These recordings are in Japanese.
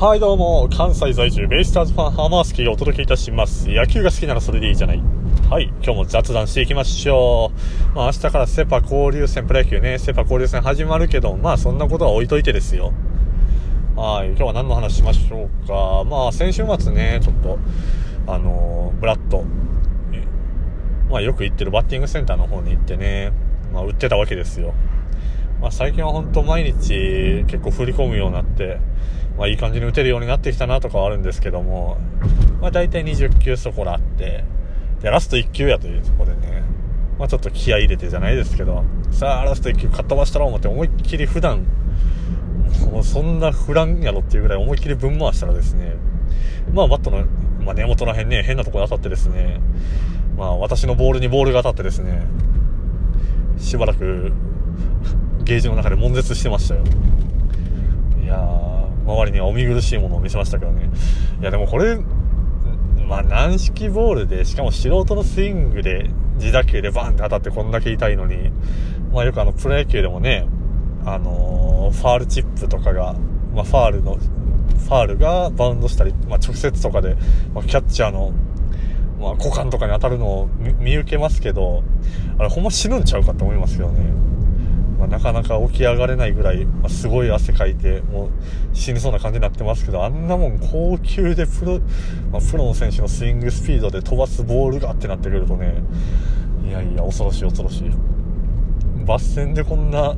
はいどうも、関西在住ベイスターズファンハマースキーがお届けいたします。野球が好きならそれでいいじゃない。はい、今日も雑談していきましょう。まあ明日からセパ交流戦、プロ野球ね、セパ交流戦始まるけど、まあそんなことは置いといてですよ。はい、今日は何の話しましょうか。まあ先週末ね、ちょっと、あのー、ブラッド、まあよく行ってるバッティングセンターの方に行ってね、まあ売ってたわけですよ。まあ最近は本当毎日結構振り込むようになって、まあいい感じに打てるようになってきたなとかはあるんですけども、まあ大体20球そこらあって、で、ラスト1球やというところでね、まあちょっと気合入れてじゃないですけど、さあラスト1球かっ飛ばしたら思って思いっきり普段、もうそんな振らんやろっていうぐらい思いっきりぶん回したらですね、まあバットの、まあ、根元ら辺ね、変なところに当たってですね、まあ私のボールにボールが当たってですね、しばらく ゲージの中で悶絶してましたよ。いやー、周りにはお見苦しいものを見せましたけどね。いや、でもこれ、まあ、軟式ボールで、しかも素人のスイングで、自打球でバンって当たってこんだけ痛いのに、まあよくあの、プロ野球でもね、あのー、ファールチップとかが、まあ、ファールの、ファールがバウンドしたり、まあ、直接とかで、まあ、キャッチャーの、まあ、股間とかに当たるのを見受けますけど、あれほんま死ぬんちゃうかと思いますけどね。まあ、なかなか起き上がれないぐらい、まあ、すごい汗かいて、もう死にそうな感じになってますけど、あんなもん高級でプロ、まあ、プロの選手のスイングスピードで飛ばすボールがってなってくるとね、いやいや、恐ろしい恐ろしい。バス戦でこんな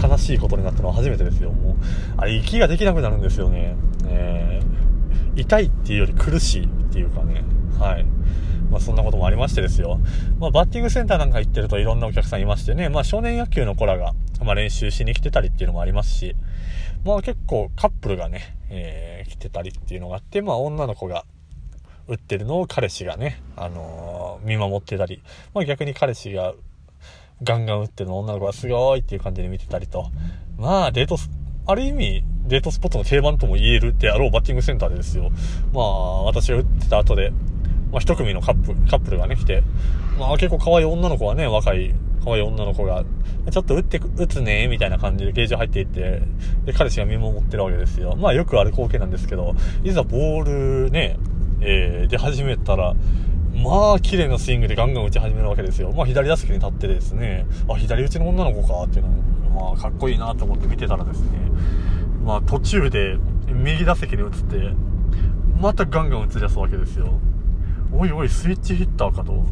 悲しいことになったのは初めてですよ。もう、あれ、息ができなくなるんですよね。えー、痛いっていうより苦しいっていうかね、はい。まあそんなこともありましてですよ。まあバッティングセンターなんか行ってるといろんなお客さんいましてね、まあ少年野球の子らが、まあ練習しに来てたりっていうのもありますし、まあ結構カップルがね、えー、来てたりっていうのがあって、まあ女の子が打ってるのを彼氏がね、あのー、見守ってたり、まあ逆に彼氏がガンガン打ってるの女の子がすごいっていう感じで見てたりと、まあデートある意味、デートスポットの定番とも言えるであろうバッティングセンターでですよ。まあ、私が打ってた後で、まあ、一組のカップ、カップルがね、来て、まあ、結構可愛い女の子はね、若い、可愛い女の子が、ちょっと打って、打つね、みたいな感じでゲージ入っていって、で、彼氏が見守ってるわけですよ。まあ、よくある光景なんですけど、いざボールね、えー、出始めたら、まあ、綺麗なスイングでガンガン打ち始めるわけですよ。まあ、左打席に立ってですね、あ、左打ちの女の子かっていうのまあ、かっこいいなと思って見てたらですね、まあ、途中で右打席に移って、またガンガン打ち出すわけですよ。おいおいスイッチヒッターかと。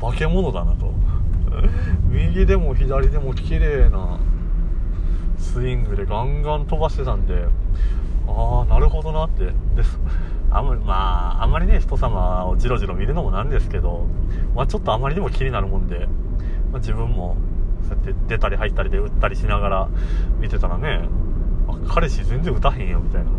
化け物だなと。右でも左でも綺麗な。スイングでガンガン飛ばしてたんで。ああなるほどなって。ですあまりまああんまりね人様をじろじろ見るのもなんですけど、まあ、ちょっとあまりにも気になるもんで、まあ、自分もそうやって出たり入ったりで打ったりしながら見てたらね。あ彼氏全然打たへんよみたいな。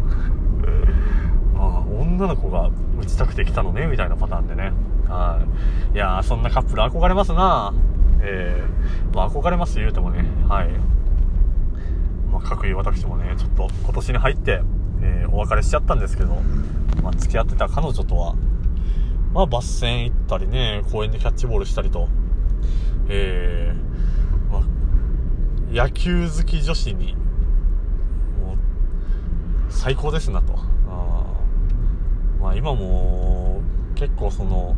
女の子が打ちたくて来たのねみたいなパターンでね。はい。いやーそんなカップル憧れますな。えー、まあ憧れます言うてもね。はい。まあ各位私もねちょっと今年に入って、えー、お別れしちゃったんですけど、まあ、付き合ってた彼女とはまあバス戦行ったりね公園でキャッチボールしたりとえー、まあ、野球好き女子にもう最高ですなと。まあ今も結構その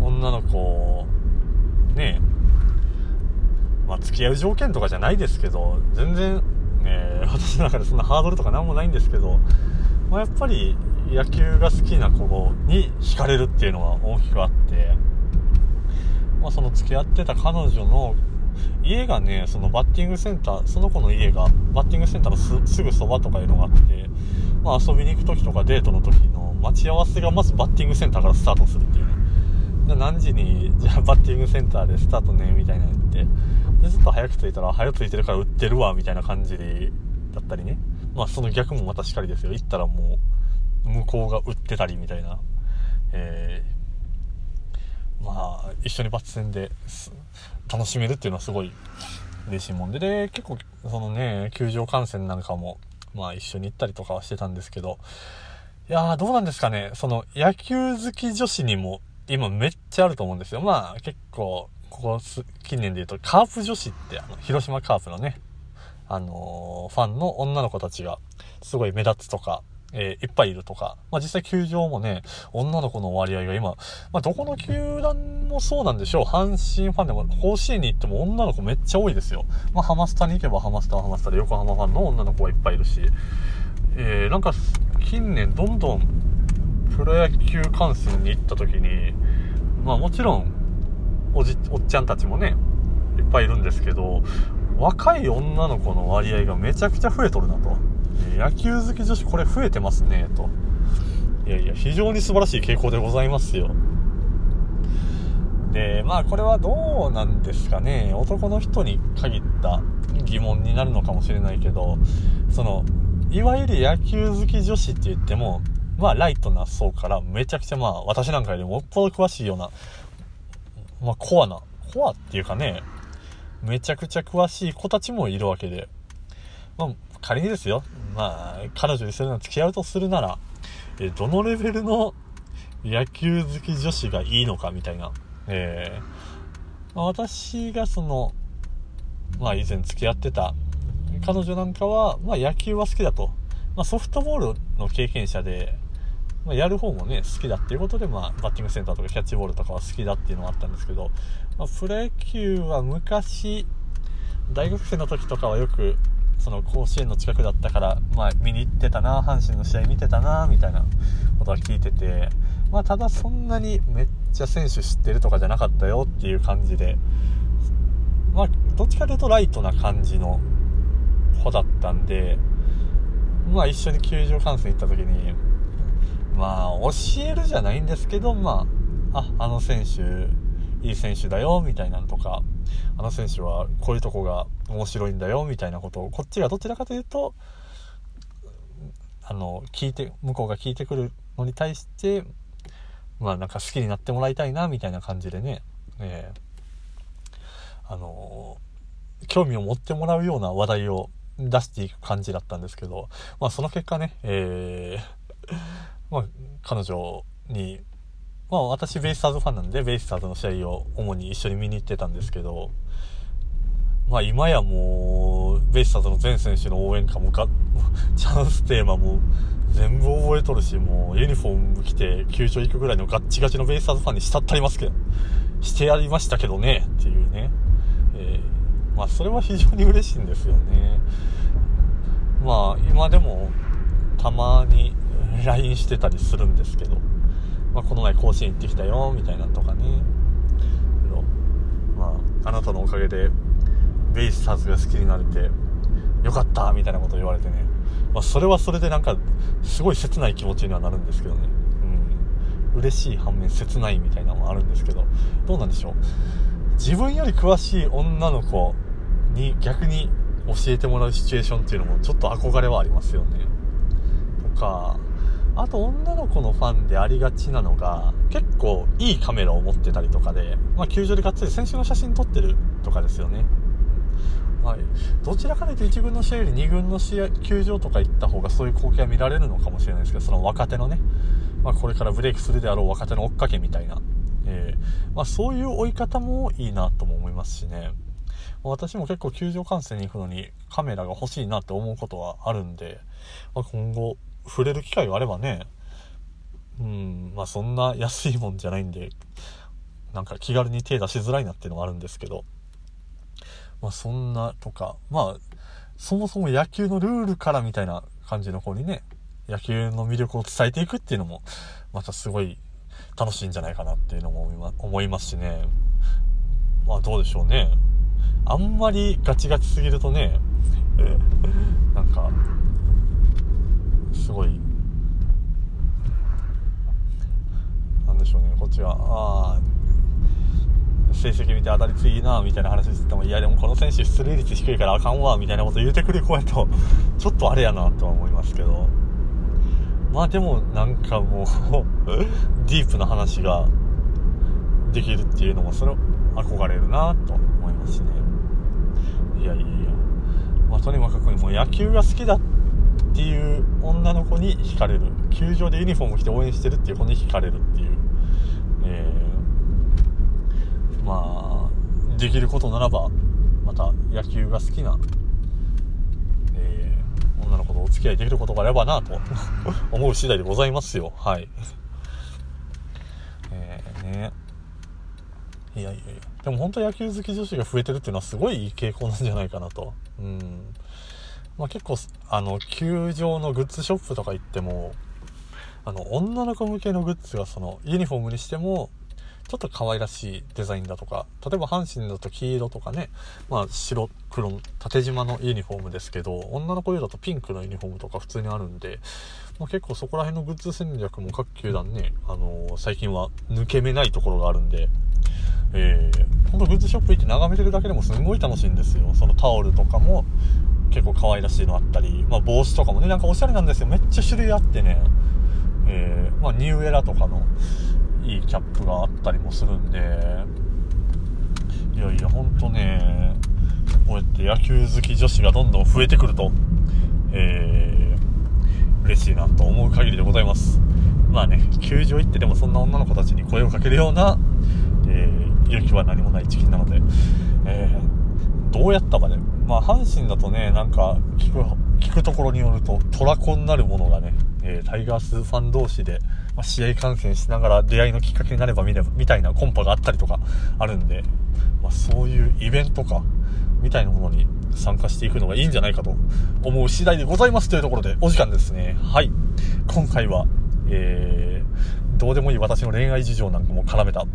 女の子ねまあ付き合う条件とかじゃないですけど全然ね私の中でそんなハードルとか何もないんですけど、まあ、やっぱり野球が好きな子に惹かれるっていうのは大きくあって、まあ、その付き合ってた彼女の家がね、そのバッティングセンター、その子の家がバッティングセンターのすぐそばとかいうのがあって、まあ遊びに行く時とかデートの時の待ち合わせがまずバッティングセンターからスタートするっていうね。で何時に、じゃあバッティングセンターでスタートね、みたいな言って、で、ずっと早く着いたら、早く着いてるから売ってるわ、みたいな感じで、だったりね。まあその逆もまたしかりですよ。行ったらもう、向こうが売ってたりみたいな。えー、まあ、一緒にバッツ戦で楽しめるっていうのはすごい嬉しいもんで、で、結構、そのね、球場観戦なんかも、まあ一緒に行ったりとかはしてたんですけど、いやーどうなんですかね、その野球好き女子にも今めっちゃあると思うんですよ。まあ結構、ここ近年で言うとカープ女子ってあの、広島カープのね、あのー、ファンの女の子たちがすごい目立つとか、えー、いっぱいいるとか、まあ、実際球場もね、女の子の割合が今、まあ、どこの球団もそうなんでしょう。阪神ファンでも、甲子園に行っても女の子めっちゃ多いですよ。まあ、ハマスタに行けばハマスタはハマスタで横浜ファンの女の子がいっぱいいるし、えー、なんか、近年どんどん、プロ野球観戦に行った時に、まあもちろん、おじ、おっちゃんたちもね、いっぱいいるんですけど、若い女の子の割合がめちゃくちゃ増えとるなと。野球好き女子これ増えてますね、と。いやいや、非常に素晴らしい傾向でございますよ。で、まあこれはどうなんですかね。男の人に限った疑問になるのかもしれないけど、その、いわゆる野球好き女子って言っても、まあライトな層からめちゃくちゃまあ私なんかよりもっぽど詳しいような、まあコアな、コアっていうかね、めちゃくちゃ詳しい子たちもいるわけで、まあ仮にですよ、まあ彼女にするの付き合うとするなら、えどのレベルの野球好き女子がいいのかみたいな、えー、まあ、私がその、まあ以前付き合ってた彼女なんかは、まあ野球は好きだと。まあソフトボールの経験者で、まあ、やる方もね、好きだっていうことで、まあバッティングセンターとかキャッチボールとかは好きだっていうのがあったんですけど、まあ、プロ野球は昔、大学生の時とかはよく、その甲子園の近くだったから、まあ見に行ってたな、阪神の試合見てたな、みたいなことは聞いてて、まあただそんなにめっちゃ選手知ってるとかじゃなかったよっていう感じで、まあどっちかというとライトな感じの子だったんで、まあ一緒に球場観戦行った時に、まあ教えるじゃないんですけど、まあ、あ、あの選手、いい選手だよ、みたいなのとか、あの選手はこういうとこが面白いんだよ、みたいなことを、こっちがどちらかというと、あの、聞いて、向こうが聞いてくるのに対して、まあなんか好きになってもらいたいな、みたいな感じでね、えー、あの興味を持ってもらうような話題を出していく感じだったんですけど、まあその結果ね、えー、まあ彼女に、まあ私ベイスターズファンなんでベイスターズの試合を主に一緒に見に行ってたんですけど、まあ今やもう、ベイスターズの全選手の応援歌もが、チャンステーマも全部覚えとるし、もうユニフォーム着て球場行くぐらいのガッチガチのベイスターズファンにしたったりますけど、してやりましたけどね、っていうね。えーまあそれは非常に嬉しいんですよねまあ今でもたまに LINE してたりするんですけど、まあ、この前甲子園行ってきたよみたいなとかねまああなたのおかげでベイスターズが好きになれてよかったみたいなこと言われてね、まあ、それはそれでなんかすごい切ない気持ちにはなるんですけどね。うん。嬉しい反面切ないみたいなのもあるんですけど。どうなんでしょう。自分より詳しい女の子に逆に教えてもらうシチュエーションっていうのもちょっと憧れはありますよね。とか、あと女の子のファンでありがちなのが、結構いいカメラを持ってたりとかで、まあ球場でがっつり選手の写真撮ってるとかですよね。はい。どちらかというと1軍の試合より2軍の試合、球場とか行った方がそういう光景は見られるのかもしれないですけど、その若手のね、まあこれからブレイクするであろう若手の追っかけみたいな。えー、まあそういう追い方もいいなとも思いますしね。私も結構球場観戦に行くのにカメラが欲しいなって思うことはあるんで、まあ、今後触れる機会があればね、うん、まあそんな安いもんじゃないんで、なんか気軽に手出しづらいなっていうのがあるんですけど、まあそんなとか、まあ、そもそも野球のルールからみたいな感じの方にね、野球の魅力を伝えていくっていうのも、またすごい楽しいんじゃないかなっていうのも思いますしね。まあどうでしょうね。あんまりガチガチすぎるとね、なんか、すごい、なんでしょうね、こっちは、ああ、成績見て当たりついいな、みたいな話してても、いやでもこの選手出塁率低いからあかんわ、みたいなこと言うてくる子やと、ちょっとあれやな、とは思いますけど。まあでも、なんかもうディープな話ができるっていうのも、それ憧れるな、と思いますね。いやいやいや、まあ、とにかくも野球が好きだっていう女の子に惹かれる。球場でユニフォーム着て応援してるっていう子に惹かれるっていう、え。ー、まあできることならばまた野球が好きな付き合いできることがあればなと 思う次第でございますよ。はい。えー、ね。いやいやいや。でも本当野球好き女子が増えてるっていうのはすごいいい傾向なんじゃないかなと。うん。まあ結構、あの、球場のグッズショップとか行っても、あの、女の子向けのグッズがその、ユニフォームにしても、ちょっと可愛らしいデザインだとか、例えば阪神だと黄色とかね、まあ白黒、縦縞のユニフォームですけど、女の子用だとピンクのユニフォームとか普通にあるんで、まあ、結構そこら辺のグッズ戦略も各球団ね、あのー、最近は抜け目ないところがあるんで、えー、ほんとグッズショップ行って眺めてるだけでもすごい楽しいんですよ。そのタオルとかも結構可愛らしいのあったり、まあ帽子とかもね、なんかおしゃれなんですよ。めっちゃ種類あってね、えー、まあニューエラとかの、いいキャップがあったりもするんで、いやいや、ほんとね、こうやって野球好き女子がどんどん増えてくると、えー、嬉しいなと思う限りでございます。まあね、球場行ってでもそんな女の子たちに声をかけるような、えー、勇気は何もない時期なので、えー、どうやったかね、まあ阪神だとね、なんか聞く、聞くところによると、トラコになるものがね、えー、タイガースファン同士で、まあ、試合観戦しながら出会いのきっかけになればみみたいなコンパがあったりとかあるんで、まあ、そういうイベントか、みたいなものに参加していくのがいいんじゃないかと思う次第でございますというところで、お時間ですね。はい。今回は、えー、どうでもいい私の恋愛事情なんかも絡めた、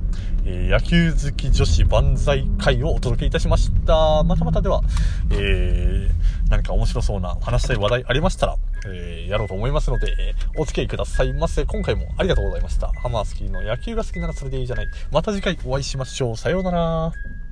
えー、野球好き女子万歳会をお届けいたしました。またまたでは、えー、何か面白そうな話したい話題ありましたら、えー、やろうと思いますので、え、お付き合いくださいませ。今回もありがとうございました。ハマースキーの野球が好きならそれでいいじゃない。また次回お会いしましょう。さようなら。